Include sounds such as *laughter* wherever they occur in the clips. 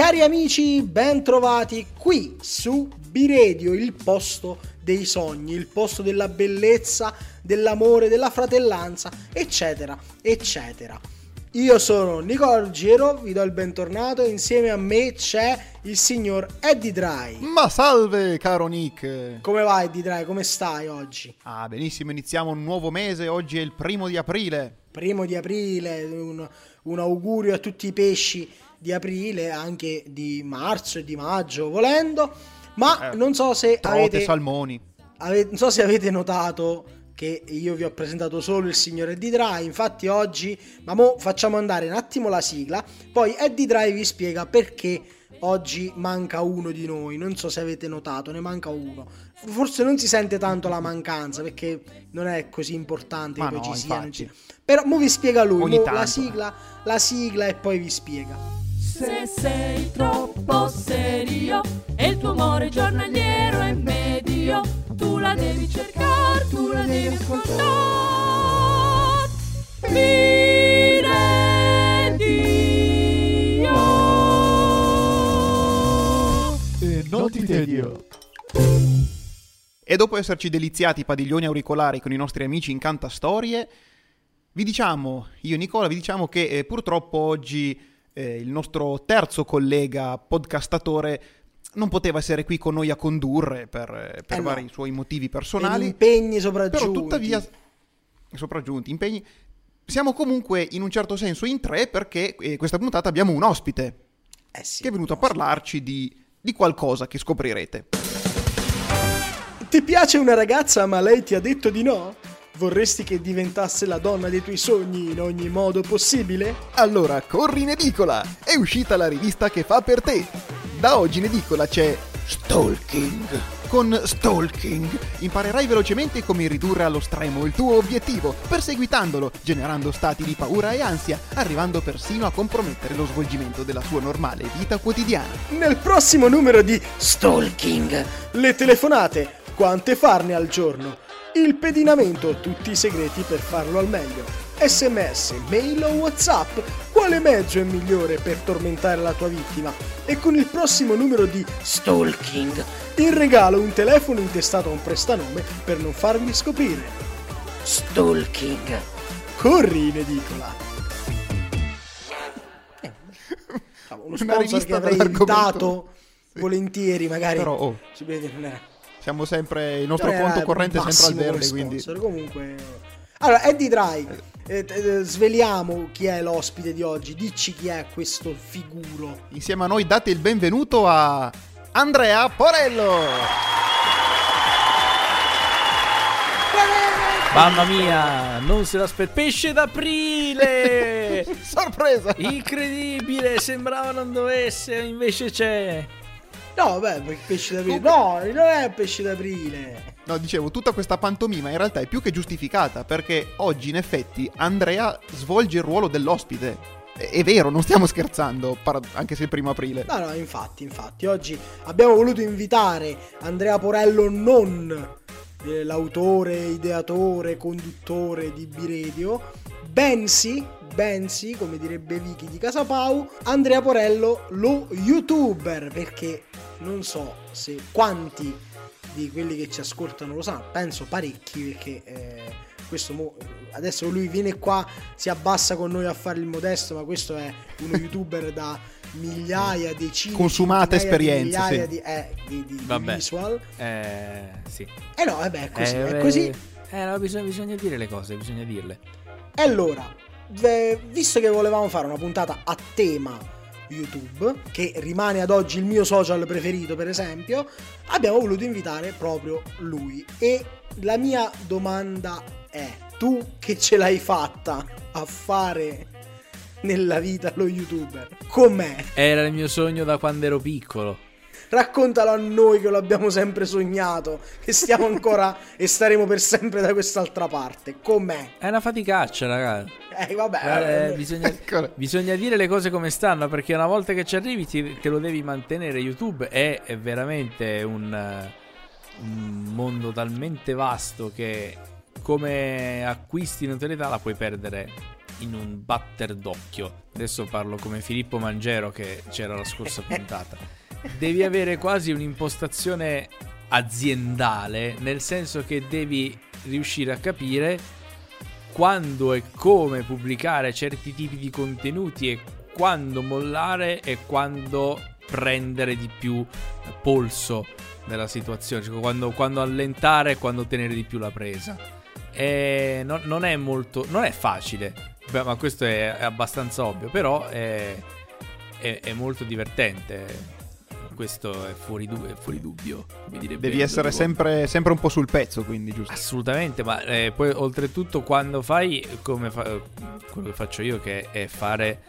Cari amici, ben trovati qui su Biredio, il posto dei sogni, il posto della bellezza, dell'amore, della fratellanza, eccetera, eccetera. Io sono Nicola Ruggiero, vi do il bentornato, insieme a me c'è il signor Eddie Dry. Ma salve, caro Nick! Come va Eddie Dry? Come stai oggi? Ah, benissimo, iniziamo un nuovo mese, oggi è il primo di aprile. Primo di aprile, un, un augurio a tutti i pesci di aprile, anche di marzo e di maggio, volendo. Ma Eh, non so se Trote, avete, salmoni. ave- non so se avete notato che io vi ho presentato solo il signor Eddie Dry. Infatti oggi, ma mo facciamo andare un attimo la sigla, poi Eddie Dry vi spiega perché oggi manca uno di noi. Non so se avete notato, ne manca uno. Forse non si sente tanto la mancanza perché non è così importante Ma che no, ci sia. ci- Però mo vi spiega lui, mo la sigla, la sigla e poi vi spiega. Se sei troppo serio e il tuo amore giornaliero è medio, tu la devi cercare, tu la devi ascoltare. Dio. E non ti tedio. E dopo esserci deliziati i padiglioni auricolari con i nostri amici in Cantastorie, vi diciamo, io e Nicola, vi diciamo che eh, purtroppo oggi eh, il nostro terzo collega podcastatore non poteva essere qui con noi a condurre per, eh, per Eh no. vari suoi motivi Per personali. impegni sopraggiunti. Però tuttavia, sopraggiunti, impegni, siamo comunque in un certo senso in tre perché eh, questa puntata abbiamo un ospite Eh sì, che è venuto a parlarci di, di qualcosa che scoprirete. Ti piace una ragazza ma lei ti ha detto di no? Vorresti che diventasse la donna dei tuoi sogni in ogni modo possibile? Allora, corri in edicola! È uscita la rivista che fa per te! Da oggi in edicola c'è Stalking. Con Stalking imparerai velocemente come ridurre allo stremo il tuo obiettivo, perseguitandolo, generando stati di paura e ansia, arrivando persino a compromettere lo svolgimento della sua normale vita quotidiana. Nel prossimo numero di Stalking, le telefonate, quante farne al giorno? Il pedinamento, tutti i segreti per farlo al meglio. SMS, mail o WhatsApp, quale mezzo è migliore per tormentare la tua vittima? E con il prossimo numero di Stalking, in regalo un telefono intestato a un prestanome per non farvi scoprire. Stalking. Corri in edicola. Eh, uno Una sponsor rivista che avrei Sì. volentieri, magari. Però, oh, Si vede, non era- siamo sempre... Il nostro era conto corrente è sempre al verde, quindi... Comunque... Allora, Eddie Dry, eh, eh, sveliamo chi è l'ospite di oggi. Dici chi è questo figuro. Insieme a noi date il benvenuto a Andrea Porello. Mamma mia, non se l'aspetta. Pesce d'aprile! *laughs* Sorpresa! Incredibile, sembrava non dovesse, invece c'è. No, beh, pesce d'aprile. No, non è pesce d'aprile. No, dicevo, tutta questa pantomima in realtà è più che giustificata perché oggi in effetti Andrea svolge il ruolo dell'ospite. È, vero, non stiamo scherzando, anche se è il primo aprile. No, no, infatti, infatti, oggi abbiamo voluto invitare Andrea Porello, non eh, l'autore, ideatore, conduttore di Biredio, bensì, bensì, come direbbe Vicky di Casa Pau, Andrea Porello, lo youtuber, perché non so se quanti di quelli che ci ascoltano lo sanno, penso parecchi, perché eh, questo mo- adesso lui viene qua, si abbassa con noi a fare il modesto, ma questo è uno youtuber da migliaia, decine, di esperienze, migliaia sì. di, eh, di- di- di Vabbè. visual. Eh, sì. Eh no, vabbè, è così, Eh, è così. Eh, no, bisogna, bisogna dire le cose, bisogna dirle. E allora, visto che volevamo fare una puntata a tema YouTube, che rimane ad oggi il mio social preferito, per esempio, abbiamo voluto invitare proprio lui. E la mia domanda è: tu che ce l'hai fatta a fare nella vita lo youtuber? Com'è? Era il mio sogno da quando ero piccolo. Raccontalo a noi che lo abbiamo sempre sognato, che stiamo *laughs* ancora e staremo per sempre da quest'altra parte. Com'è? È una faticaccia, ragazzi. Eh, vabbè. Eh, eh, bisogna, *laughs* Eccola. bisogna dire le cose come stanno perché una volta che ci arrivi ti- te lo devi mantenere. YouTube è, è veramente un, eh, un mondo talmente vasto che come acquisti notorietà la puoi perdere in un batter d'occhio. Adesso parlo come Filippo Mangero che c'era la scorsa *laughs* puntata. Devi avere quasi un'impostazione aziendale, nel senso che devi riuscire a capire quando e come pubblicare certi tipi di contenuti e quando mollare e quando prendere di più polso della situazione, cioè quando, quando allentare e quando tenere di più la presa. E non, non è molto, non è facile, Beh, ma questo è, è, abbastanza ovvio, però è, è, è molto divertente questo è fuori, du- è fuori dubbio. Devi essere sempre, sempre, un po' sul pezzo, quindi giusto? Assolutamente, ma eh, poi oltretutto quando fai come fa- quello che faccio io, che è fare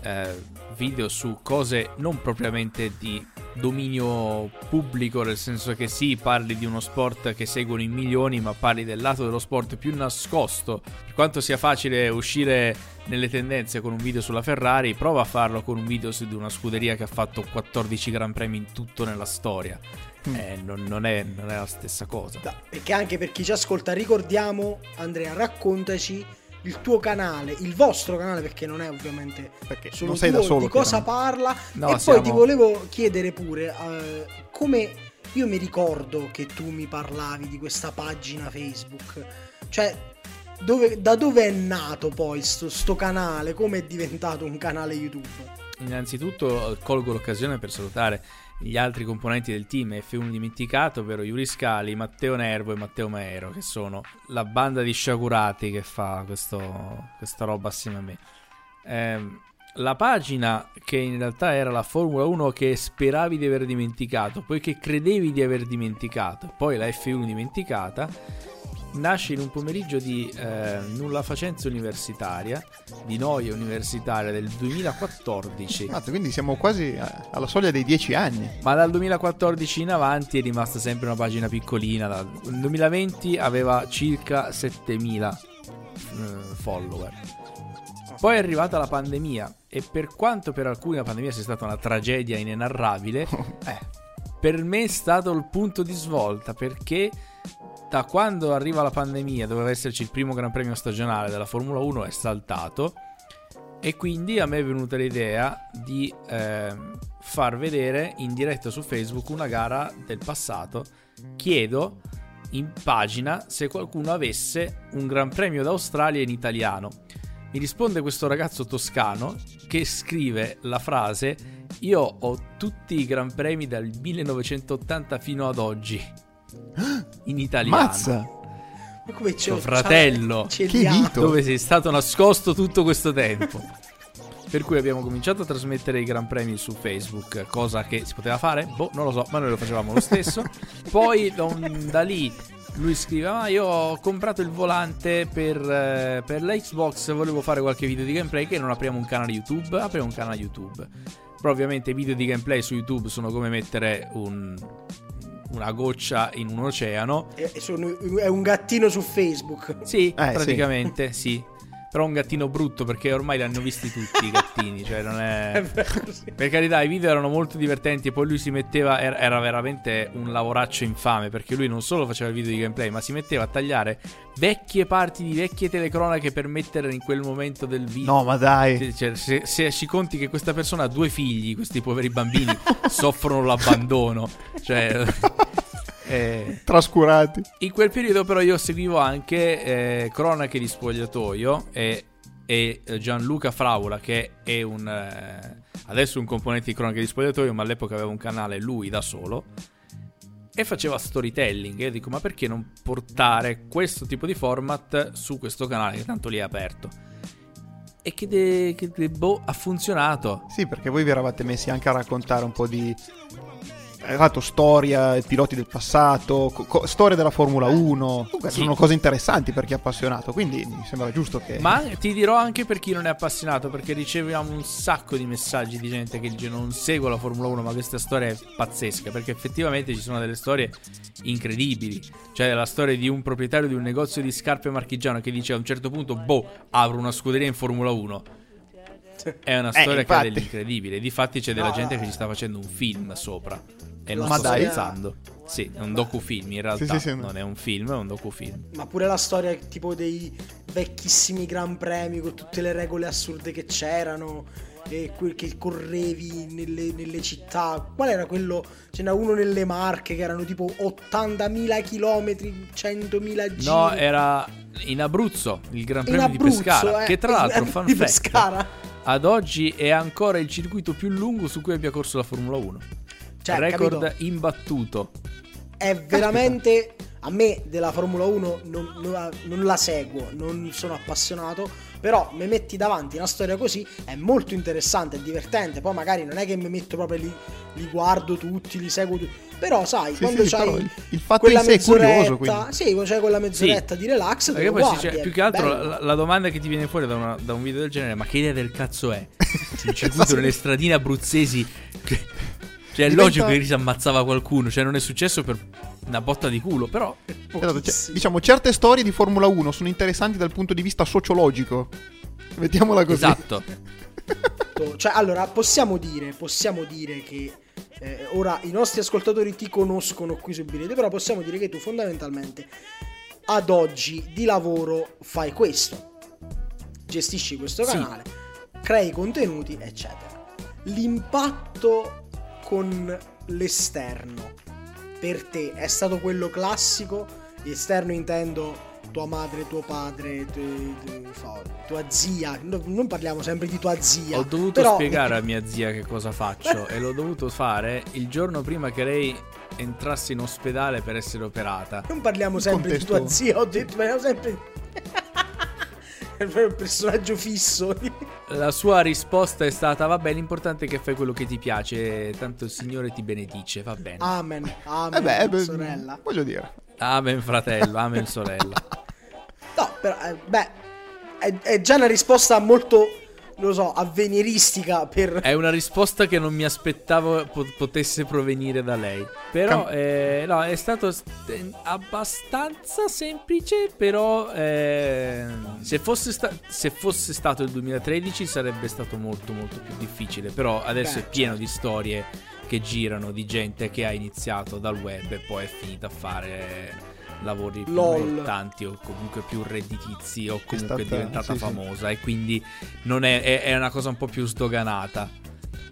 eh, video su cose non propriamente di dominio pubblico, nel senso che sì, parli di uno sport che seguono in milioni, ma parli del lato dello sport più nascosto. Per quanto sia facile uscire nelle tendenze con un video sulla Ferrari, prova a farlo con un video su di una scuderia che ha fatto 14 Gran Premi in tutto nella storia. Mm. Eh, non, non, è, non, è, la stessa cosa. Da, perché anche per chi ci ascolta, ricordiamo, Andrea, raccontaci il tuo canale, il vostro canale, perché non è ovviamente perché solo non sei tuo, da solo, di cosa parla. No, e siamo... poi ti volevo chiedere pure uh, come io mi ricordo che tu mi parlavi di questa pagina Facebook, cioè dove, da dove è nato poi sto, sto canale, come è diventato un canale YouTube? Innanzitutto colgo l'occasione per salutare gli altri componenti del team F1 dimenticato, ovvero Yuri Scali, Matteo Nervo e Matteo Maero, che sono la banda di sciagurati che fa questo, questa roba assieme a me. Eh, la pagina che in realtà era la Formula 1 che speravi di aver dimenticato, poi che credevi di aver dimenticato, poi la F1 dimenticata, nasce in un pomeriggio di eh, nulla facenza universitaria, di noia universitaria del 2014. Mazza, quindi siamo quasi alla soglia dei 10 anni. Ma dal 2014 in avanti è rimasta sempre una pagina piccolina. Nel 2020 aveva circa 7000 eh, follower. Poi è arrivata la pandemia e per quanto per alcuni la pandemia sia stata una tragedia inenarrabile, *laughs* eh, per me è stato il punto di svolta perché da quando arriva la pandemia doveva esserci il primo Gran Premio stagionale della Formula 1 è saltato e quindi a me è venuta l'idea di eh, far vedere in diretta su Facebook una gara del passato. Chiedo in pagina se qualcuno avesse un Gran Premio d'Australia in italiano. Mi risponde questo ragazzo toscano che scrive la frase Io ho tutti i Gran Premi dal 1980 fino ad oggi *gasps* in italiano. Mazza! Ma come c'è tuo fratello? Che dito! Dove sei stato nascosto tutto questo tempo? *laughs* Per cui abbiamo cominciato a trasmettere i Gran Premi su Facebook, cosa che si poteva fare? Boh, non lo so, ma noi lo facevamo lo stesso. *laughs* Poi da lì lui scrive: Ah, io ho comprato il volante per, eh, per la Xbox. Volevo fare qualche video di gameplay. Che non apriamo un canale YouTube? Apriamo un canale YouTube. Però ovviamente i video di gameplay su YouTube sono come mettere un, una goccia in un oceano. È, è un gattino su Facebook. Sì, eh, praticamente sì. sì. Però un gattino brutto perché ormai li hanno visti tutti i gattini. Cioè, non è. *laughs* Per carità, i video erano molto divertenti. E poi lui si metteva. Era veramente un lavoraccio infame. Perché lui non solo faceva il video di gameplay, ma si metteva a tagliare vecchie parti di vecchie telecronache per mettere in quel momento del video. No, ma dai. Cioè, se, se ci conti che questa persona ha due figli, questi poveri bambini *laughs* soffrono l'abbandono. Cioè. *laughs* Eh, Trascurati. In quel periodo, però, io seguivo anche eh, Cronache di Spogliatoio e, e, Gianluca Fraula, che è un. Eh, adesso un componente di Cronache di Spogliatoio, ma all'epoca aveva un canale lui da solo. E faceva storytelling. E io dico, ma perché non portare questo tipo di format su questo canale, che tanto lì è aperto? E che, de, che de, boh, ha funzionato. Sì, perché voi vi eravate messi anche a raccontare un po' di Esatto, storia, piloti del passato, co- storia della Formula 1. Comunque sì. sono cose interessanti per chi è appassionato, quindi mi sembra giusto che... Ma ti dirò anche per chi non è appassionato, perché riceviamo un sacco di messaggi di gente che dice non seguo la Formula 1, ma questa storia è pazzesca, perché effettivamente ci sono delle storie incredibili. Cioè la storia di un proprietario di un negozio di scarpe marchigiano che dice a un certo punto, boh, apro una scuderia in Formula 1. È una eh, storia eh, che ha dell'incredibile. Difatti c'è della gente che ci sta facendo un film sopra E non Ma sto dai. scherzando. Sì, è un docufilm in realtà. sì, sì. Non è un film, è un docufilm. Ma pure la storia tipo dei vecchissimi Gran Premi con tutte le regole assurde che c'erano e quel che correvi nelle, nelle città. Qual era quello? Ce n'era uno nelle Marche che erano tipo 80.000 km, 100.000 giri. No, era in Abruzzo, il Gran Premio di Abruzzo, Pescara. eh, Che tra l'altro, *laughs* fan di fact, Pescara. Ad oggi è ancora il circuito più lungo su cui abbia corso la Formula 1. Cioè, Record capito? imbattuto. è veramente a me della Formula 1 non, non- non la seguo, non sono appassionato, però mi metti davanti una storia così è molto interessante, è divertente, poi magari non è che mi metto proprio lì, li guardo tutti, li seguo tutti, però sai, Sì, quando sì, c'hai però il- il fatto quella in sé è curioso, quindi. sì, quando c'hai quella mezz'oretta di relax, te Perché lo poi guardi, cioè, più che altro la, la domanda che ti viene fuori da, una- da un video del genere è ma che idea del cazzo è? *laughs* Il circuito nelle stradine abruzzesi che- Cioè è Diventa- logico che si ammazzava qualcuno Cioè non è successo per una botta di culo Però Esatto, cioè, diciamo, certe storie di Formula 1 sono interessanti dal punto di vista sociologico. Mettiamola così. Esatto *laughs* Cioè, allora, possiamo dire, possiamo dire che eh, ora i nostri ascoltatori ti conoscono qui su Birete, però possiamo dire che tu fondamentalmente ad oggi di lavoro fai questo. Gestisci questo Sì. canale, crei contenuti, eccetera. L'impatto con l'esterno per te è stato quello classico? Esterno intendo tua madre, tuo padre, tu- tu- fa- tua zia. No- non parliamo sempre di tua zia. Ho dovuto però- spiegare a *laughs* mia zia che cosa faccio E l'ho dovuto fare il giorno prima che lei entrasse in ospedale per essere operata Non parliamo sempre di tua zia, ho detto, parliamo sempre *laughs* *laughs* proprio un personaggio fisso. *laughs* La sua risposta è stata vabbè l'importante è che fai quello che ti piace Tanto il Signore ti benedice Va bene Amen. Amen. Eh beh, eh beh, sorella. voglio dire. Amen fratello, amen *laughs* sorella No, però, eh, beh, è, è già una risposta molto, non lo so, avveniristica per... È una risposta che non mi aspettavo po- potesse provenire da lei. Però, Cam- eh, no, è stato st- eh, abbastanza semplice. Però, eh, se, fosse sta- se fosse stato il 2013 sarebbe stato molto, molto più difficile. Però adesso Beh, è pieno di storie che girano di gente che ha iniziato dal web e poi è finita a fare lavori più importanti o comunque più redditizi o comunque è, stata- diventata sì, sì. famosa e quindi non è, è- è una cosa un po' più sdoganata.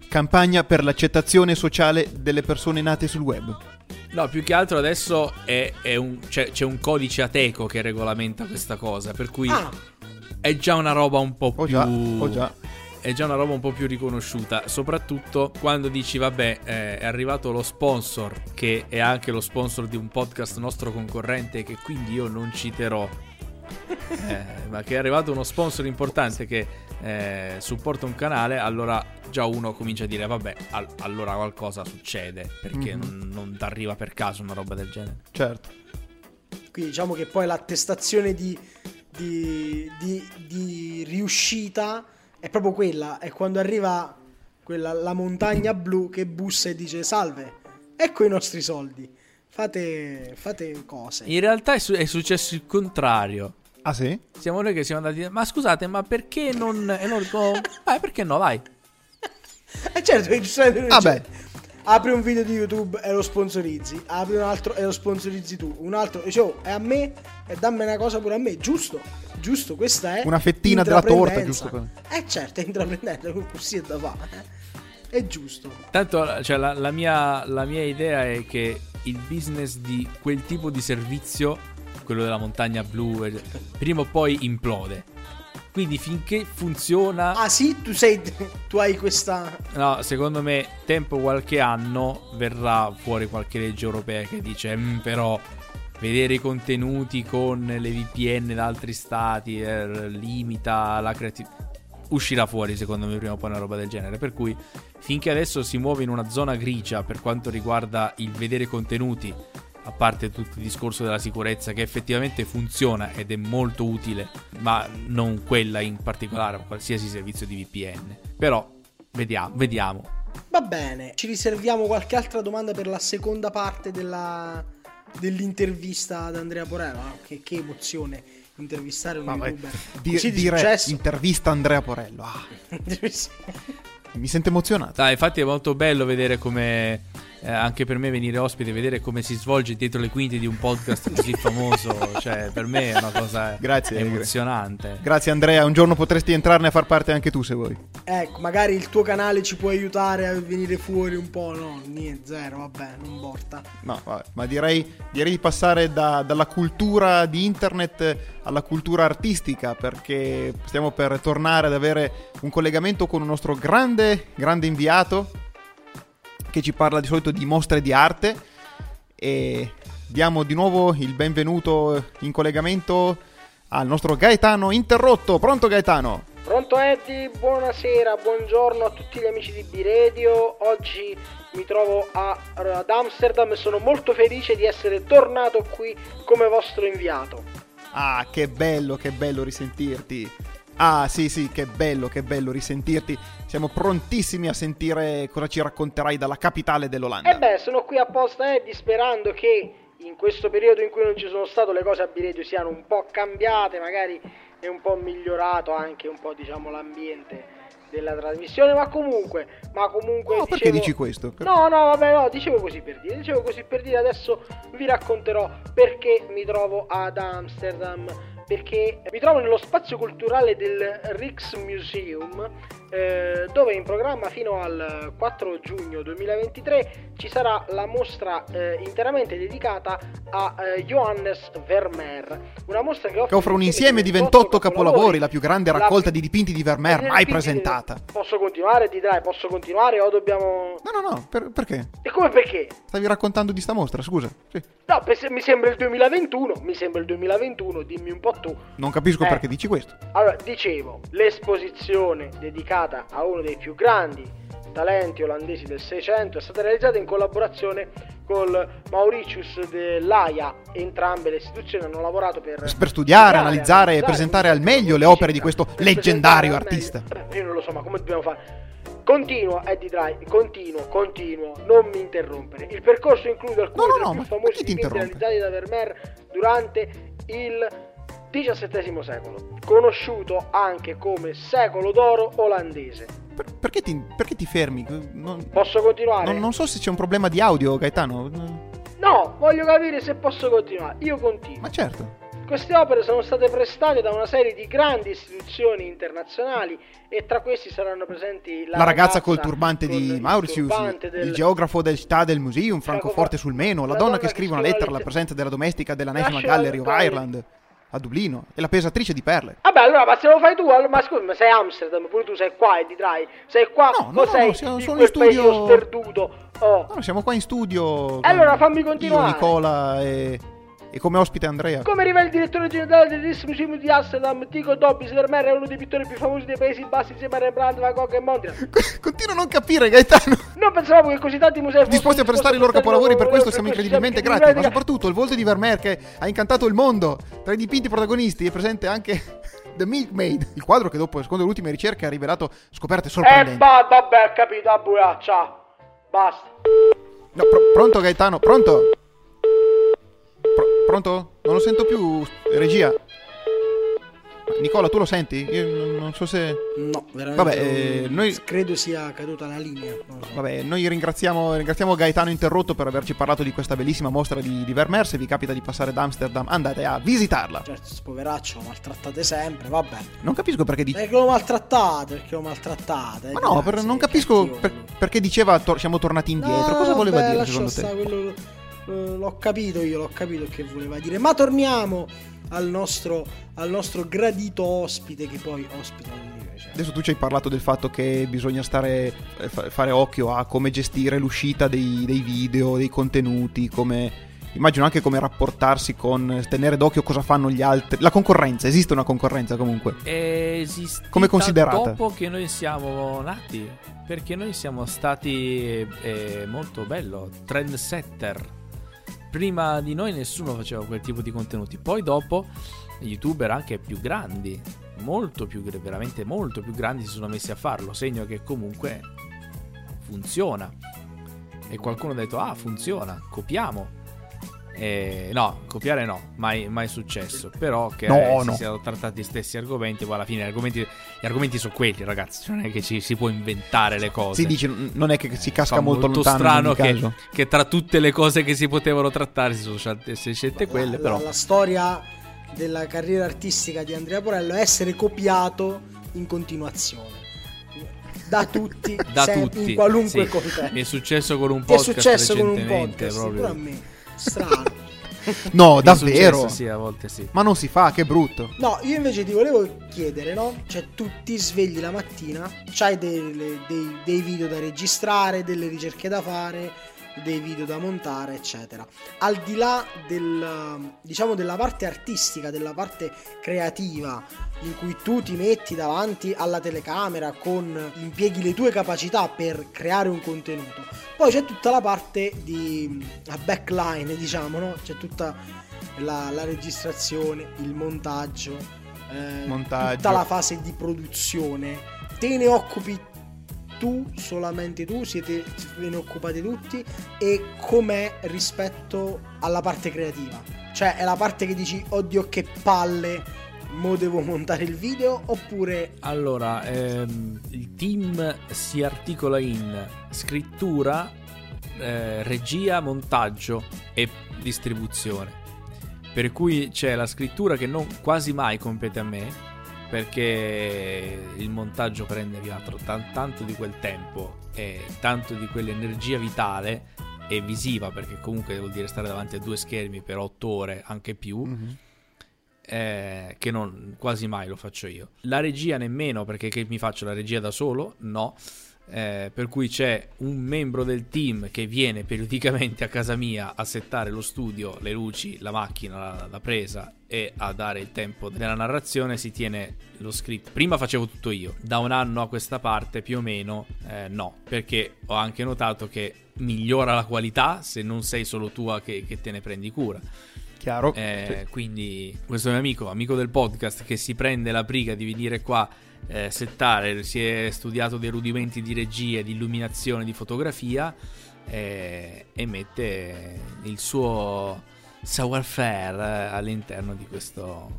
Campagna per l'accettazione sociale delle persone nate sul web. No, più che altro adesso è, è un- c'è, c'è un codice ateco che regolamenta questa cosa, per cui Ah, è già una roba un po' Oh più... già, oh già. È già una roba un po' più riconosciuta, soprattutto quando dici vabbè eh, è arrivato lo sponsor che è anche lo sponsor di un podcast nostro concorrente che quindi io non citerò, *laughs* eh, ma che è arrivato uno sponsor importante che eh, supporta un canale, allora già uno comincia a dire vabbè al- allora qualcosa succede perché Mhm. non, non ti arriva per caso una roba del genere. Certo. quindi diciamo che poi l'attestazione di, di, di- di riuscita è proprio quella, è quando arriva quella, la montagna blu che bussa e dice salve, ecco i nostri soldi, fate, fate cose. In realtà è, su- è successo il contrario. Ah sì? Siamo noi che siamo andati. Ma scusate, ma perché non. E loro dicono. Ah, perché no? Vai. E certo, che apri un video di YouTube e lo sponsorizzi, apri un altro e lo sponsorizzi tu, un altro dice oh, è a me e dammi una cosa pure a me, giusto? Giusto, questa è Una fettina della torta, giusto? Eh certo, è intraprendente, *laughs* così è da fare. È giusto. Tanto, cioè, la, la mia, la mia idea è che il business di quel tipo di servizio, quello della montagna blu, eh, prima o poi implode. Quindi finché funziona. Ah sì, tu sei tu hai questa No, secondo me, tempo qualche anno verrà fuori qualche legge europea che dice: "Mm, però vedere i contenuti con le VPN da altri stati eh, limita la creatività. Uscirà fuori, secondo me, prima o poi una roba del genere. Per cui, finché adesso si muove in una zona grigia per quanto riguarda il vedere contenuti, a parte tutto il discorso della sicurezza che effettivamente funziona ed è molto utile, ma non quella in particolare, qualsiasi servizio di VPN. Però, vediamo, vediamo. Va bene, ci riserviamo qualche altra domanda per la seconda parte della dell'intervista ad Andrea Porello. Ah, Che, che emozione intervistare un vai, youtuber. di- di dire successo. intervista Andrea Porello. Ah, *laughs* mi sento emozionato. Dai, infatti è molto bello vedere come eh, anche per me venire ospite e vedere come si svolge dietro le quinte di un podcast *laughs* così famoso, cioè per me è una cosa Grazie, emozionante. Grazie Andrea, un giorno potresti entrarne a far parte anche tu se vuoi. Ecco, magari il tuo canale ci può aiutare a venire fuori un po', no? Niente, zero, vabbè, non porta. No, vabbè, ma direi, direi di passare da- dalla cultura di internet alla cultura artistica perché stiamo per tornare ad avere un collegamento con un nostro grande, grande inviato che ci parla di solito di mostre di arte e diamo di nuovo il benvenuto in collegamento al nostro Gaetano interrotto. Pronto Gaetano? Pronto Eddie, buonasera, buongiorno a tutti gli amici di B-Radio. Oggi mi trovo a- ad Amsterdam e sono molto felice di essere tornato qui come vostro inviato. Ah, che bello, che bello risentirti. Ah, sì, sì, che bello, che bello risentirti. Siamo prontissimi a sentire cosa ci racconterai dalla capitale dell'Olanda. E beh, sono qui apposta Eddie sperando che in questo periodo in cui non ci sono stato le cose a B-Radio siano un po' cambiate, magari è un po' migliorato anche un po' diciamo l'ambiente della trasmissione, ma comunque, ma comunque No, perché dicevo- dici questo? No, no, vabbè, no, dicevo così per dire, dicevo così per dire, adesso vi racconterò perché mi trovo ad Amsterdam, perché mi trovo nello spazio culturale del Rijksmuseum, eh, dove in programma fino al 4 giugno 2023 ci sarà la mostra eh, interamente dedicata a eh, Johannes Vermeer, una mostra che offre, Che offre un insieme di 28 capolavori, la più grande raccolta di dipinti di Vermeer mai presentata. Posso continuare, di dai, posso continuare o dobbiamo... No, no, no, per- perché? E come perché? Stavi raccontando di sta mostra, scusa. Sì. No, pe- mi sembra il 2021, mi sembra il 2021, dimmi un po' tu. Non capisco Eh. perché dici questo. Allora, dicevo, l'esposizione dedicata a uno dei più grandi talenti olandesi del 600 è stata realizzata in collaborazione con Mauritius dell'AIA. Entrambe le istituzioni hanno lavorato per, Per studiare, analizzare e presentare al meglio le opere di questo leggendario artista. Io non lo so, ma come dobbiamo fare? Continuo, Eddie Dry, continuo, continuo, non mi interrompere. Il percorso include alcuni No, no, tra i no, più famosi dipinti realizzati da Vermeer durante il XVII secolo, conosciuto anche come secolo d'oro olandese. Per- perché, ti, perché ti fermi? Non, Posso continuare? non- non so se c'è un problema di audio, Gaetano. No, voglio capire se posso continuare. Io continuo. Ma certo. Queste opere sono state prestate da una serie di grandi istituzioni internazionali e tra questi saranno presenti la, La ragazza col turbante con di il Mauritius, turbante del- il geografo del Stade Museum, Francoforte sul Meno, la donna che scrive una lettera alla presenza della domestica della National Gallery of. Ireland a Dublino e la pesatrice di perle. Vabbè, allora, ma se lo fai tu, allora- ma scusa, ma sei a Amsterdam, pure tu sei qua e di Drai, sei qua No, no, sei no, siamo quel in studio- sperduto? Oh. No, siamo qua in studio. Allora, fammi Io, continuare. Nicola e, e come ospite Andrea. Come rivela il direttore generale del Rijksmuseum di Amsterdam, Tico Dobbis, Vermeer è uno dei pittori più famosi dei Paesi Bassi insieme a Rembrandt, Van Gogh e Mondrian. *laughs* Continuo a non capire, Gaetano. Non pensavo che così tanti musei fossero Disposti a prestare i loro capolavori, per questo siamo incredibilmente grati. Ma soprattutto il volto di Vermeer che ha incantato il mondo. Tra i dipinti protagonisti è presente anche *laughs* The Milkmaid, il quadro che dopo, secondo le ultime ricerche, ha rivelato scoperte Eh, sorprendenti. va, vabbè, capito, abuela, ciao. Basta. No, pro- pronto Gaetano, pronto? Pro- pronto? Non lo sento più, regia. Nicola, tu lo senti? Io non, so se... No, veramente. Vabbè, eh, noi- Credo sia caduta la linea. so. Vabbè, noi ringraziamo, ringraziamo Gaetano Interrotto per averci parlato di questa bellissima mostra di, di Vermeer. Se vi capita di passare ad Amsterdam, andate a visitarla. Certo, poveraccio lo maltrattate sempre, vabbè. Non capisco perché dice... Perché lo maltrattate, perché lo maltrattate. Ma no, per- non capisco per- perché diceva tor- siamo tornati indietro. Cosa voleva beh, dire secondo te? quello- eh, l'ho capito io, l'ho capito che voleva dire. Ma torniamo al nostro, al nostro gradito ospite che poi ospita invece. Adesso tu ci hai parlato del fatto che bisogna stare eh, fa- fare occhio a come gestire l'uscita dei, dei video, dei contenuti, come immagino anche come rapportarsi con tenere d'occhio cosa fanno gli altri. La concorrenza, esiste una concorrenza comunque. È esistita Come considerata? dopo che noi siamo nati perché noi siamo stati eh, molto bello trendsetter prima di noi nessuno faceva quel tipo di contenuti. Poi dopo youtuber anche più grandi molto più veramente molto più grandi si sono messi a farlo. Segno che comunque funziona. E qualcuno ha detto ah funziona copiamo Eh, no, copiare no, mai, mai successo. Però che No, eh, si no. siano trattati gli stessi argomenti, poi alla fine gli argomenti, gli argomenti sono quelli, ragazzi. Non è che ci si può inventare le cose. Si dice, non è che si casca Fa molto, molto lontano strano in ogni che, caso. che tra tutte le cose che si potevano trattare si sono scelte, si scelte La- quelle, la, però. la storia della carriera artistica di Andrea Porello è essere copiato in continuazione da tutti, *laughs* da sem- tutti in qualunque sì. contesto. Mi è successo con un Ti è podcast successo con un recentemente, podcast, proprio. pure a me. Strano. *laughs* No, davvero? sì, a volte sì. Ma non si fa, che brutto. No, io invece ti volevo chiedere, no? Cioè, tu ti svegli la mattina, c'hai delle- dei, dei video da registrare, delle ricerche da fare, dei video da montare, eccetera. Al di là del, diciamo, della parte artistica, della parte creativa, in cui tu ti metti davanti alla telecamera con impieghi le tue capacità per creare un contenuto. Poi c'è tutta la parte di la backline, diciamo, no? C'è tutta la, la registrazione, il montaggio, eh, Montaggio. tutta la fase di produzione. Te ne occupi tu, solamente tu, siete, ve ne occupate tutti e com'è rispetto alla parte creativa? Cioè è la parte che dici, oddio che palle, mo devo montare il video oppure... Allora, ehm, il team si articola in scrittura, eh, regia, montaggio e distribuzione. Per cui c'è la scrittura che non quasi mai compete a me, perché il montaggio prende via tan- tanto di quel tempo e tanto di quell'energia vitale e visiva, perché comunque vuol dire stare davanti a due schermi per otto ore, anche più Mhm. eh, che non, quasi mai lo faccio io. La regia nemmeno, perché che mi faccio la regia da solo? No. Eh, per cui c'è un membro del team che viene periodicamente a casa mia a settare lo studio, le luci, la macchina, la, la presa e a dare il tempo della narrazione. Si tiene lo script. Prima facevo tutto io, da un anno a questa parte più o meno eh, no, perché ho anche notato che migliora la qualità se non sei solo tu che- che te ne prendi cura. Chiaro? Eh, Quindi questo mio amico, amico del podcast, che si prende la briga di venire qua, eh, settare, si è studiato dei rudimenti di regia, di illuminazione, di fotografia eh, e mette il suo savoir-faire eh, all'interno di questo,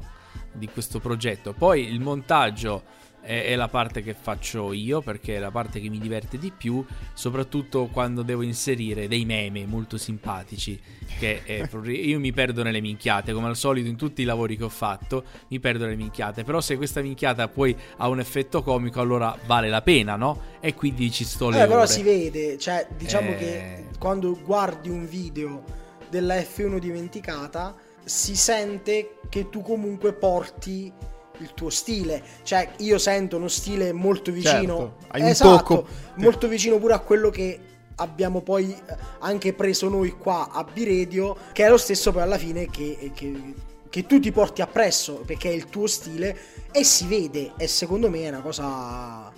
di questo progetto. Poi il montaggio è, la parte che faccio io perché è la parte che mi diverte di più, soprattutto quando devo inserire dei meme molto simpatici. Che è *laughs* proprio- io mi perdo nelle minchiate, come al solito in tutti i lavori che ho fatto, mi perdo nelle minchiate. Però se questa minchiata poi ha un effetto comico, allora vale la pena, no? E quindi ci sto le Eh, però si vede, cioè diciamo Eh. che quando guardi un video della F1 dimenticata si sente che tu comunque porti il tuo stile, cioè io sento uno stile molto vicino, Certo, hai un esatto, tocco. molto vicino pure a quello che abbiamo poi eh, anche preso noi qua a Biredio, che è lo stesso poi alla fine che, che- che tu ti porti appresso, perché è il tuo stile e si vede e secondo me è una cosa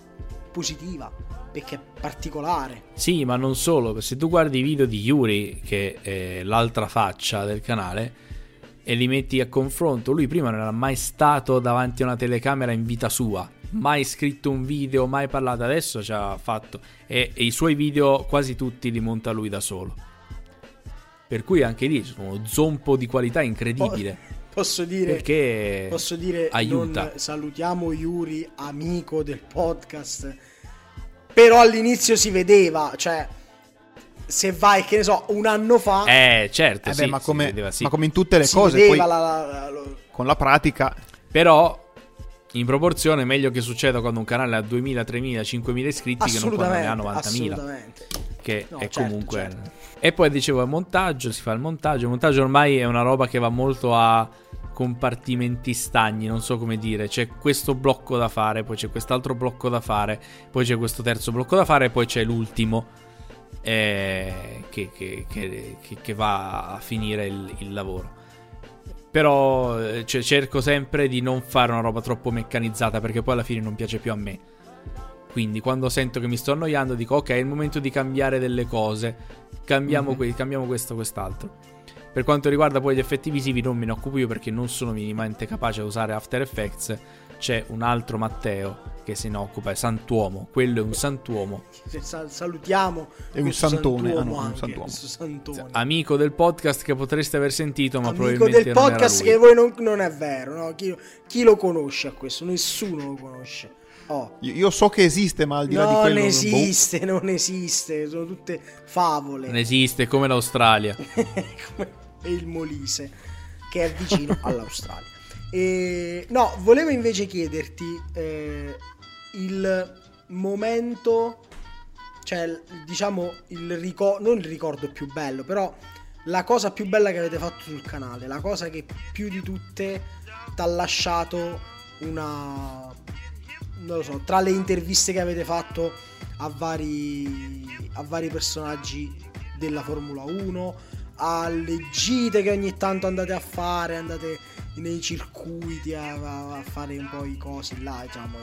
positiva, perché è particolare. Sì, ma non solo. Se tu guardi i video di Yuri, che è l'altra faccia del canale, e li metti a confronto, lui prima non era mai stato davanti a una telecamera in vita sua. Mai scritto un video, mai parlato. Adesso ci ha fatto. E, e i suoi video quasi tutti li monta lui da solo. Per cui anche lì c'è uno zompo di qualità incredibile. Posso dire, Perché posso dire aiuta. non salutiamo Yuri, amico del podcast. Però all'inizio si vedeva, cioè se vai, che ne so, un anno fa Eh, certo, Eh beh, sì, ma, come, vedeva, sì. ma come in tutte le si cose, poi la- la- la- lo- con la pratica Però in proporzione è meglio che succeda quando un canale ha 2000, 3000, 5000 iscritti che non quando ne ha 90.000. assolutamente. Che No, è certo, comunque. certo. E poi dicevo il montaggio, si fa il montaggio. Il montaggio ormai è una roba che va molto a compartimenti stagni, non so come dire. C'è questo blocco da fare, poi c'è quest'altro blocco da fare, poi c'è questo terzo blocco da fare, e poi c'è l'ultimo eh, che, che- che- che- va a finire il, il lavoro. Però cioè, cerco sempre di non fare una roba troppo meccanizzata perché poi alla fine non piace più a me. Quindi quando sento che mi sto annoiando dico ok è il momento di cambiare delle cose, cambiamo, Mhm. que- cambiamo questo quest'altro. Per quanto riguarda poi gli effetti visivi non me ne occupo io perché non sono minimamente capace a usare After Effects, c'è un altro Matteo che se ne occupa, è Santuomo, quello è un santuomo. Sal- salutiamo. È un santone, santuomo ah no, un santuomo. santone. Amico del podcast che potreste aver sentito, ma Amico probabilmente del non era podcast che voi non, non è vero, no? Chi, chi lo conosce a questo? Nessuno lo conosce. Oh. Io, so che esiste, ma al di là di Non quello... boh. esiste, non esiste, sono tutte favole. Non esiste, come l'Australia. *laughs* Come- e il Molise, che è vicino *laughs* all'Australia. E, no, volevo invece chiederti eh, il momento, cioè diciamo il ricordo, non il ricordo più bello, però la cosa più bella che avete fatto sul canale, la cosa che più di tutte ti ha lasciato una... non lo so, tra le interviste che avete fatto a vari, a vari personaggi della Formula 1, alle gite che ogni tanto andate a fare, andate nei circuiti a, a- fare un po' i cosi là, diciamo,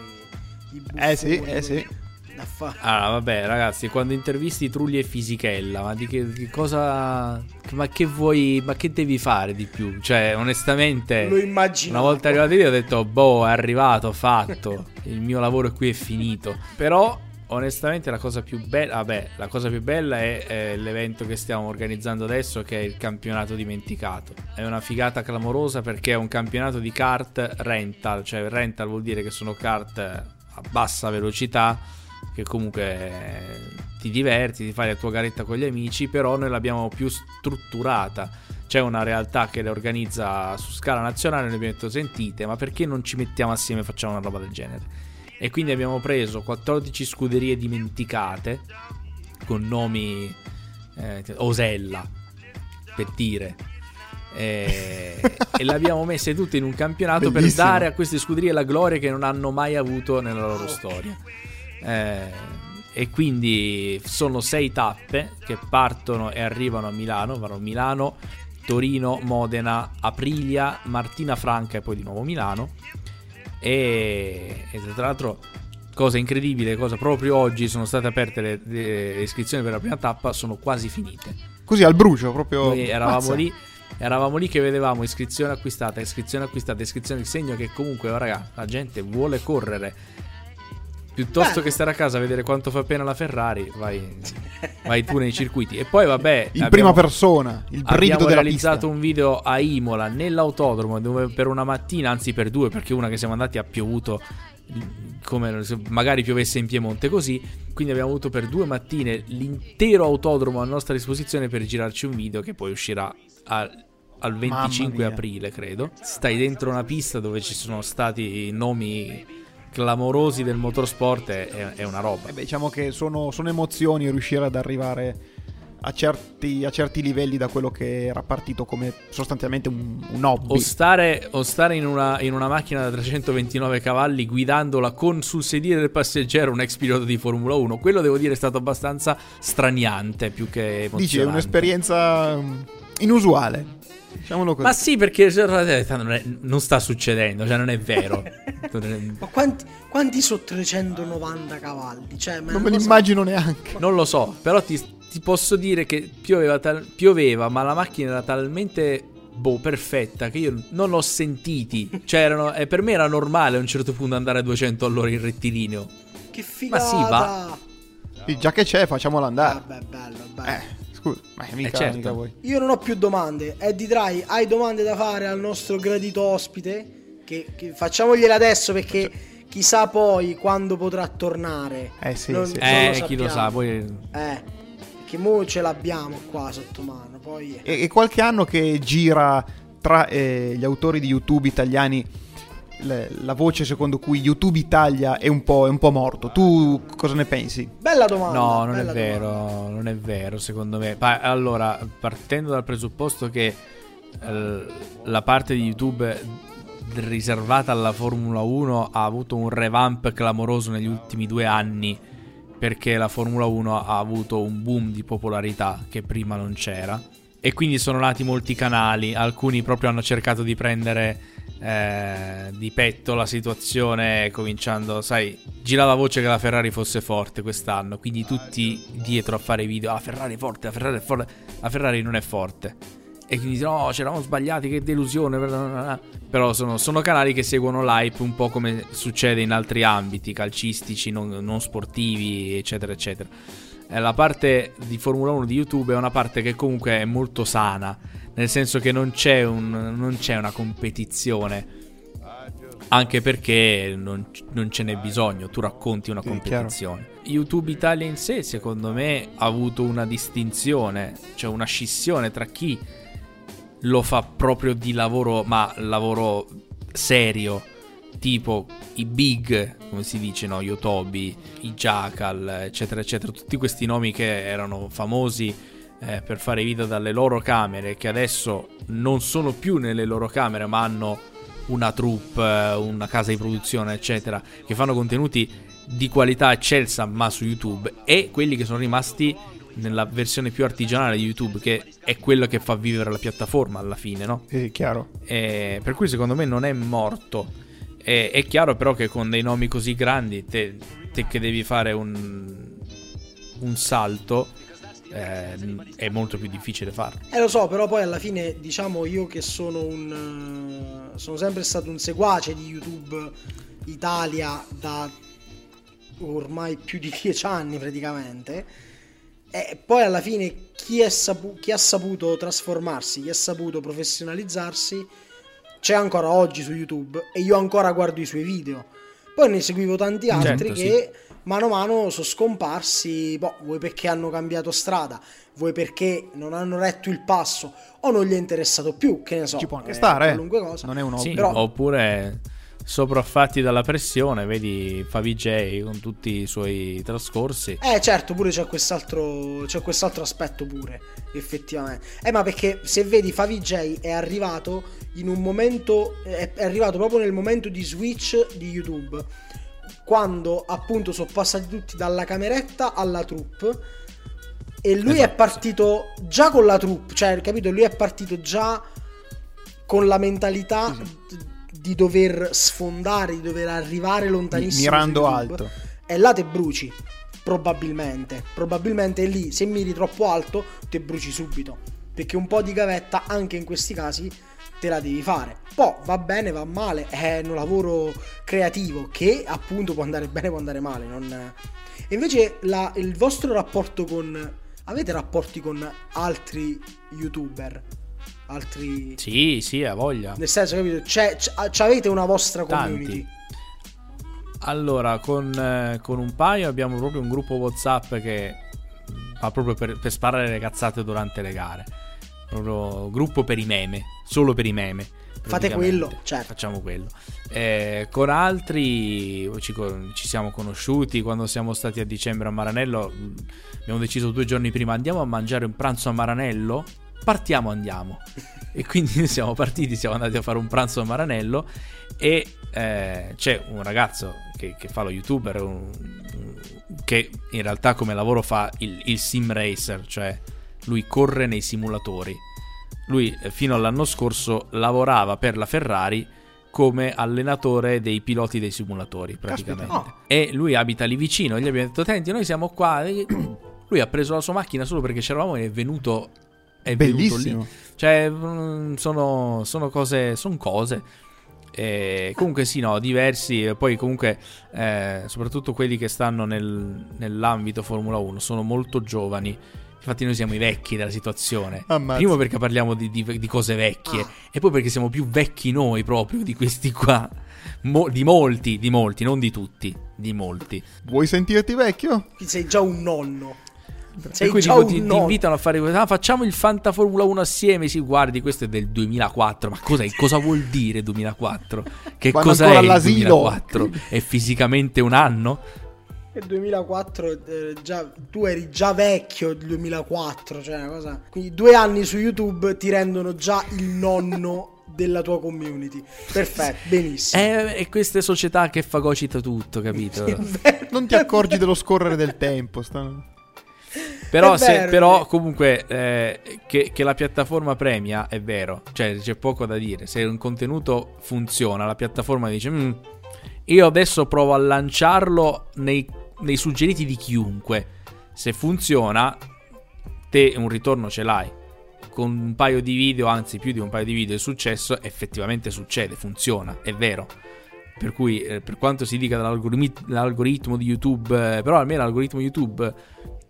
i, i Eh sì, buffoni, eh sì. da fa- Ah, vabbè, ragazzi, quando intervisti Trulli e Fisichella, ma di che, di cosa. Ma che vuoi. Ma che devi fare di più? Cioè, onestamente. Lo immagino. Una volta arrivato lì ho detto, boh, è arrivato, fatto. Il mio lavoro qui è finito. Però, onestamente, la cosa più bella. Vabbè, la cosa più bella è, eh, l'evento che stiamo organizzando adesso, che è il campionato dimenticato. È una figata clamorosa perché è un campionato di kart rental. Cioè, rental vuol dire che sono kart a bassa velocità. Che comunque ti diverti, ti fai la tua garetta con gli amici. Però noi l'abbiamo più strutturata c'è una realtà che le organizza su scala nazionale. Noi abbiamo detto: Sentite, ma perché non ci mettiamo assieme e facciamo una roba del genere? E quindi abbiamo preso 14 scuderie dimenticate con nomi eh, Osella per dire. E, e le abbiamo messe tutte in un campionato per Bellissimo. dare a queste scuderie la gloria che non hanno mai avuto nella loro storia. Eh, e quindi sono sei tappe che partono e arrivano a Milano, vanno a Milano, Torino, Modena, Aprilia, Martina Franca e poi di nuovo Milano. E, e tra l'altro, cosa incredibile, cosa proprio oggi sono state aperte le, le iscrizioni per la prima tappa, sono quasi finite. Così al brucio, proprio... Noi eravamo lì. Eravamo lì che vedevamo iscrizione acquistata, iscrizione acquistata, iscrizione il segno che comunque, oh, raga, la gente vuole correre. Piuttosto Bello. che stare a casa a vedere quanto fa pena la Ferrari, vai, vai tu nei circuiti. E poi, vabbè, In abbiamo- prima persona, il brivido Abbiamo della realizzato pista. un video a Imola nell'autodromo dove per una mattina, anzi per due, perché una che siamo andati ha piovuto come se magari piovesse in Piemonte così. Quindi abbiamo avuto per due mattine l'intero autodromo a nostra disposizione per girarci un video che poi uscirà al, al 25 mia. aprile, credo. Stai dentro una pista dove ci sono stati nomi clamorosi del motorsport, è, è una roba. Eh beh, diciamo che sono, sono emozioni riuscire ad arrivare a certi, a certi livelli da quello che era partito come sostanzialmente un, un hobby. O stare, o stare in, una, in una macchina da 329 cavalli guidandola con sul sedile del passeggero un ex pilota di Formula 1, quello devo dire è stato abbastanza straniante più che emozionante. Dici, è un'esperienza inusuale. Diciamolo così. Ma sì, perché non, è- non sta succedendo, cioè non è vero. *laughs* Ma quanti, quanti sono 390 cavalli? Cioè, ma non una me cosa- l'immagino neanche. non lo so, però ti, ti posso dire che pioveva, tal- pioveva, ma la macchina era talmente boh, perfetta che io non l'ho sentiti. Cioè, erano- e per me era normale a un certo punto andare a 200 all'ora in rettilineo. Che Ma figata! sì, va. Sì, Già che c'è, facciamola andare. Vabbè, bello, bello. Eh, scusa, ma mica, Eh, certo. mica voi. Io non ho più domande. Eddie Dry, hai domande da fare al nostro gradito ospite? Che, che facciamogliele adesso perché chissà poi quando potrà tornare. Eh, sì, Non- sì. non Eh, chi lo sa, poi... Eh, che mo ce l'abbiamo qua sotto mano. Poi E, e qualche anno che gira tra eh, gli autori di YouTube italiani la voce secondo cui YouTube Italia è un po', è un po' morto. Tu cosa ne pensi? bella domanda. No, non è vero, domanda. non è vero secondo me. Pa- allora, partendo dal presupposto che eh, la parte di YouTube riservata alla Formula 1 ha avuto un revamp clamoroso negli ultimi due anni perché la Formula 1 ha avuto un boom di popolarità che prima non c'era e quindi sono nati molti canali, alcuni proprio hanno cercato di prendere eh, di petto la situazione cominciando, sai, girava voce che la Ferrari fosse forte quest'anno, quindi tutti dietro a fare video, "Ah, Ferrari è forte, la Ferrari è forte, la Ferrari non è forte. e quindi no, ci eravamo sbagliati, che delusione. Però sono, sono, canali che seguono l'hype un po' come succede in altri ambiti calcistici, non, non sportivi, eccetera, eccetera. Eh, la parte di Formula 1 di YouTube è una parte che comunque è molto sana, nel senso che non c'è, un, non c'è una competizione. Anche perché non, non, ce n'è bisogno, tu racconti una competizione. YouTube Italia in sé, secondo me, ha avuto una distinzione, cioè una scissione tra chi lo fa proprio di lavoro, ma lavoro serio, tipo i big, come si dice, no? Yotobi, i Jackal, eccetera, eccetera, tutti questi nomi che erano famosi eh, per fare video dalle loro camere, che adesso non sono più nelle loro camere, ma hanno una troupe, una casa di produzione, eccetera, che fanno contenuti di qualità eccelsa, ma su YouTube, e quelli che sono rimasti nella versione più artigianale di YouTube, che è quello che fa vivere la piattaforma alla fine, no? È chiaro. E per cui secondo me non è morto. E, è chiaro però che con dei nomi così grandi, te, te che devi fare un, un salto, eh, è molto più difficile farlo. Eh lo so, però poi alla fine diciamo io che sono un... sono sempre stato un seguace di YouTube Italia da ormai più di *laughs* dieci anni praticamente e poi alla fine chi, sapu- chi, ha saputo trasformarsi, chi ha saputo professionalizzarsi, c'è ancora oggi su YouTube e io ancora guardo i suoi video. Poi ne seguivo tanti altri certo, che sì. mano a mano sono scomparsi, boh, vuoi perché hanno cambiato strada, vuoi perché non hanno retto il passo o non gli è interessato più, che ne so. Ci può anche stare, qualunque cosa. Non è un. Sì, Però... Oppure sopraffatti dalla pressione, vedi Favij con tutti i suoi trascorsi. Eh certo, pure c'è quest'altro, c'è quest'altro aspetto pure, effettivamente. Eh ma perché se vedi Favij è arrivato in un momento, è arrivato proprio nel momento di switch di YouTube, quando appunto sono passati tutti dalla cameretta alla troupe. E lui esatto, è partito già con la troupe, cioè, capito? Lui è partito già con la mentalità sì di dover sfondare, di dover arrivare lontanissimo. Mirando alto. E là te bruci, probabilmente. Probabilmente lì, se miri troppo alto, te bruci subito. Perché un po' di gavetta, anche in questi casi, te la devi fare. Poi va bene, va male, è un lavoro creativo che appunto può andare bene, può andare male. Non... E invece la, il vostro rapporto con... Avete rapporti con altri youtuber? altri... Sì, sì, ha voglia. Nel senso, capito? C'è, c'è, avete una vostra community. Tanti. Allora, con, eh, con, un paio abbiamo proprio un gruppo WhatsApp che fa proprio per, per sparare le cazzate durante le gare. Proprio gruppo per i meme, solo per i meme. Fate quello, certo. Facciamo quello. Eh, con altri ci, ci, siamo conosciuti quando siamo stati a dicembre a Maranello. Abbiamo deciso due giorni prima andiamo a mangiare un pranzo a Maranello partiamo, andiamo. E quindi *laughs* siamo partiti, siamo andati a fare un pranzo a Maranello e eh, c'è un ragazzo che, che fa lo youtuber un, un, che in realtà come lavoro fa il, il, sim racer, cioè lui corre nei simulatori. Lui eh, fino all'anno scorso lavorava per la Ferrari come allenatore dei piloti dei simulatori praticamente. Caspita, oh. E lui abita lì vicino, gli abbiamo detto "Senti, noi siamo qua". *clears throat* Lui ha preso la sua macchina solo perché c'eravamo e è venuto è bellissimo. Cioè, mm, sono, sono cose. Sono cose. E comunque sì, no, diversi. Poi comunque, eh, soprattutto quelli che stanno nel, nell'ambito Formula 1, sono molto giovani. Infatti noi siamo i vecchi della situazione. Ammazza. Primo perché parliamo di, di, di cose vecchie ah. e poi perché siamo più vecchi noi proprio di questi qua. Mo- di molti, di molti, non di tutti, di molti. Vuoi sentirti vecchio? Sei già un nonno. Sei e quindi tipo, ti, ti, invitano a fare. Ah, facciamo il Fanta Formula 1 assieme. Si guardi, questo è del 2004. Ma cos'è? cosa vuol dire 2004? Che Quando cosa è il 2004? È fisicamente un anno? Nel 2004 eh, già, tu eri già vecchio nel 2004, cioè una cosa. Quindi due anni su YouTube ti rendono già il nonno della tua community. Perfetto, *laughs* benissimo. È, è queste società che fagocita tutto, capito? non ti accorgi dello scorrere del tempo. Stanno... Però, se, però comunque eh, che, che, la piattaforma premia è vero, cioè c'è poco da dire. Se un contenuto funziona, la piattaforma dice: mm, Io adesso provo a lanciarlo nei, nei suggeriti di chiunque. Se funziona, te un ritorno ce l'hai. con un paio di video, anzi più di un paio di video, è successo, effettivamente succede, funziona, è vero. Per cui, eh, per quanto si dica dell'algoritmo di YouTube, eh, però almeno l'algoritmo YouTube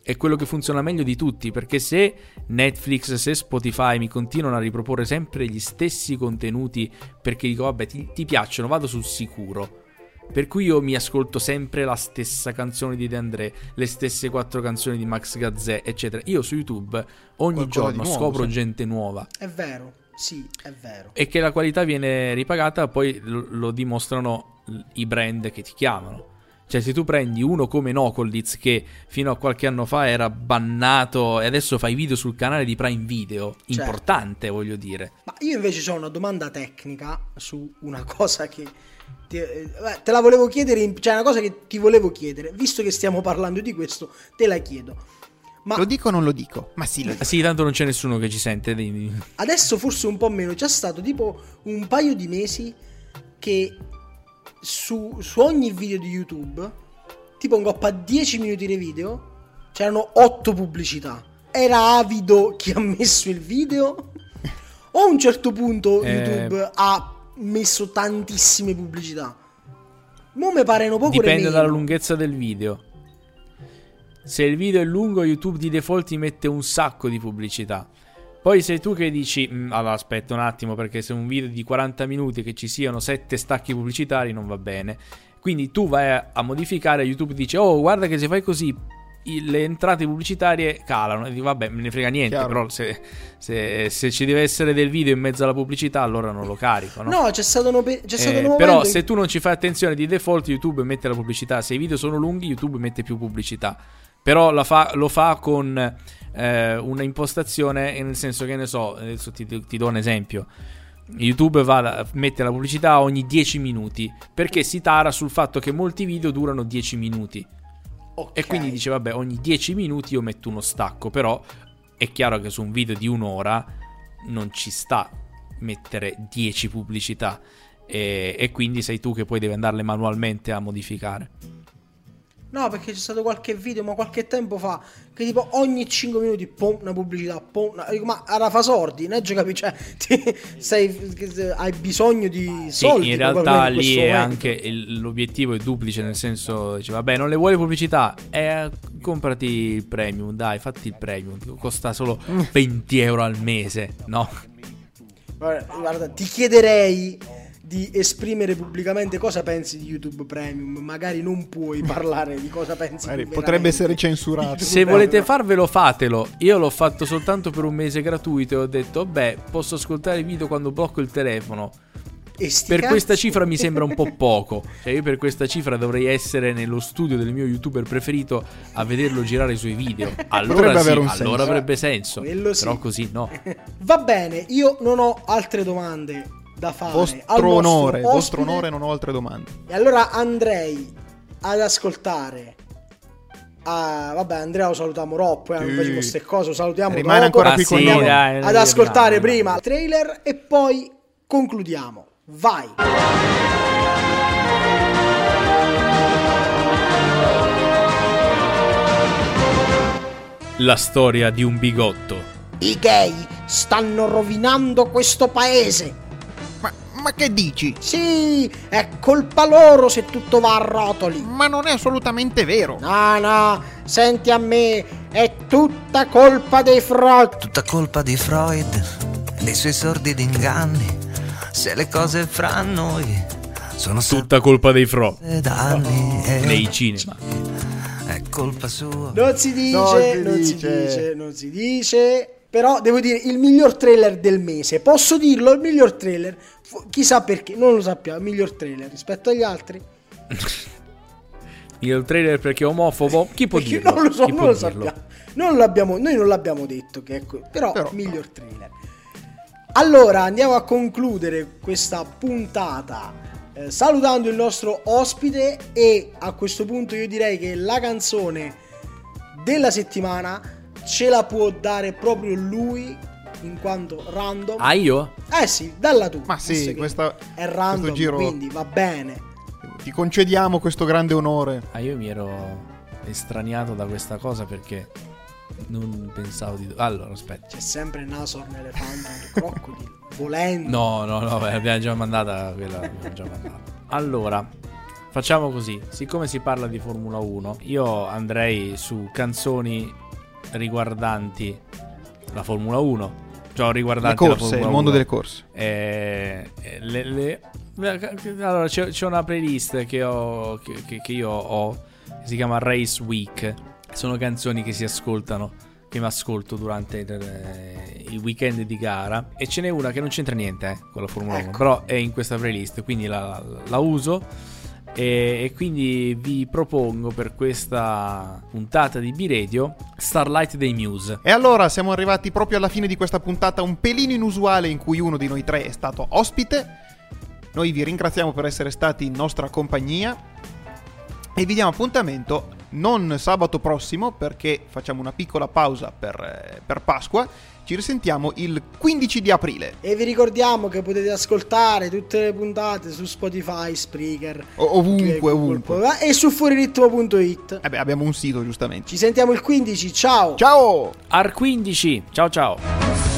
è quello che funziona meglio di tutti, perché se Netflix, se Spotify mi continuano a riproporre sempre gli stessi contenuti perché dico vabbè ti, ti piacciono, vado sul sicuro. Per cui io mi ascolto sempre la stessa canzone di De André, le stesse quattro canzoni di Max Gazzè, eccetera. Io su YouTube ogni Qualcosa giorno nuovo, scopro sì. gente nuova. È vero, sì, è vero. E che la qualità viene ripagata, poi lo, lo dimostrano i brand che ti chiamano. Cioè, se tu prendi uno come Nocoldiz, che fino a qualche anno fa era bannato e adesso fai video sul canale di Prime Video, Certo. importante, voglio dire. Ma io invece ho una domanda tecnica su una cosa che ti- eh, te la volevo chiedere, in- cioè una cosa che ti volevo chiedere, visto che stiamo parlando di questo, te la chiedo. Ma Lo dico o non lo dico? Ma sì, lo dico. Ah, Sì, tanto non c'è nessuno che ci sente. di- adesso forse un po' meno, c'è stato tipo un paio di mesi che su, su ogni video di YouTube, tipo un coppa 10 minuti di video, c'erano 8 pubblicità. Era avido chi ha messo il video? O a un certo punto Eh. YouTube ha messo tantissime pubblicità? Mo mi pare un po' Dipende dalla lunghezza del video. Se il video è lungo, YouTube di default ti mette un sacco di pubblicità. Poi sei tu che dici, "Mm, allora aspetta un attimo perché se un video di 40 minuti che ci siano 7 stacchi pubblicitari non va bene. Quindi tu vai a, a modificare, YouTube dice, oh guarda che se fai così le entrate pubblicitarie calano. E dico, vabbè, me ne frega niente, Chiaro. però se, se- se ci deve essere del video in mezzo alla pubblicità allora non lo carico. No? No, c'è stato un, pe- c'è stato Eh, un momento però in- se tu non ci fai attenzione di default YouTube mette la pubblicità se i video sono lunghi YouTube mette più pubblicità però la fa- lo fa con eh, una impostazione nel senso che ne so adesso ti, ti do un esempio YouTube va mette la pubblicità ogni 10 minuti perché si tara sul fatto che molti video durano 10 minuti Ok. e quindi dice vabbè ogni 10 minuti io metto uno stacco però è chiaro che su un video di un'ora non ci sta mettere 10 pubblicità e, e quindi sei tu che poi devi andarle manualmente a modificare No, perché c'è stato qualche video, ma qualche tempo fa, che tipo ogni 5 minuti, pom, una pubblicità, pom, una... ma era fa sordi, è giocavi, cioè, *laughs* ti- sei- hai bisogno di sì soldi. in realtà lì è momento. anche il- l'obiettivo è duplice nel senso dice vabbè non le vuoi pubblicità eh, comprati il premium dai fatti il premium costa solo 20 euro al mese no guarda, ti chiederei di esprimere pubblicamente cosa pensi di YouTube Premium. Magari non puoi *laughs* parlare di cosa pensi. Magari potrebbe essere censurato. Se volete Premium. farvelo, fatelo. Io l'ho fatto soltanto per un mese gratuito e ho detto, beh, posso ascoltare i video quando blocco il telefono. E Per cazzi. questa cifra mi sembra un po' *laughs* poco. Cioè, io per questa cifra dovrei essere nello studio del mio youtuber preferito a vederlo girare i suoi video. *laughs* Allora sì, avere un allora senso. avrebbe senso. Quello sì. Però così no. Va bene, io non ho altre domande da fare. al Vostro onore, vostro ospite. onore, non ho altre domande. E allora andrei ad ascoltare. Ah, vabbè, Andrea lo salutiamo troppo. Eh, non Sì. facciamo queste cose. Lo salutiamo Rimane dopo. ancora Ah, qui con sì, noi. dai, ad ascoltare rimane, prima il trailer e poi concludiamo. Vai. La storia di un bigotto. I gay stanno rovinando questo paese. Ma, che dici? Sì, è colpa loro se tutto va a rotoli. Ma non è assolutamente vero. No, no, senti a me, è tutta colpa dei Freud. Tutta colpa di Freud e dei suoi sordidi inganni. Se le cose fra noi sono sempre Tutta colpa dei fro. da anni e Nei cinema. è colpa sua. Non si dice, Non si non si dice. dice, non si dice. Però devo dire il miglior trailer del mese. Posso dirlo? Il miglior trailer. Fu- Chissà perché, non lo sappiamo. Miglior trailer rispetto agli altri. Il trailer perché è omofobo. *laughs* Chi può Perché dirlo? non lo so, Chi non lo dirlo? sappiamo. Non l'abbiamo, noi non l'abbiamo detto che è co- però, Però- miglior trailer. Allora andiamo a concludere questa puntata eh, salutando il nostro ospite e a questo punto io direi che la canzone della settimana ce la può dare proprio lui in quanto random. Ah, io? Eh sì, dalla tu. Ma sì, questa- è random, giro- quindi va bene. Ti concediamo questo grande onore. Ah, io mi ero estraniato da questa cosa perché Non pensavo di... Allora, aspetta. C'è sempre Nasorn, Elefante, Crocodile, *laughs* volendo. No, no, no, abbiamo già mandata quella. già mandata. Allora, facciamo così. Siccome si parla di Formula 1, io andrei su canzoni riguardanti la Formula 1. Cioè, riguardanti la corse, Formula il mondo 1. delle corse. Eh, eh, le- le- allora, c'è, c'è una playlist che, ho, che, che- che io ho, che si chiama Race Week. Sono canzoni che si ascoltano, che mi ascolto durante il, eh, il weekend di gara. E ce n'è una che non c'entra niente eh, con la Formula 1, Ecco. però è in questa playlist, quindi la, la uso. E, e quindi vi propongo per questa puntata di B-Radio Starlight dei Muse. E allora siamo arrivati proprio alla fine di questa puntata un pelino inusuale in cui uno di noi tre è stato ospite. Noi vi ringraziamo per essere stati in nostra compagnia e vi diamo appuntamento non sabato prossimo perché facciamo una piccola pausa per, eh, per Pasqua. Ci risentiamo il 15 di aprile. E vi ricordiamo che potete ascoltare tutte le puntate su Spotify, Spreaker, O- ovunque, ovunque. e su fuoriritmo.it. Eh beh, abbiamo un sito giustamente. Ci sentiamo il 15, ciao! Ciao! Ar 15, ciao ciao!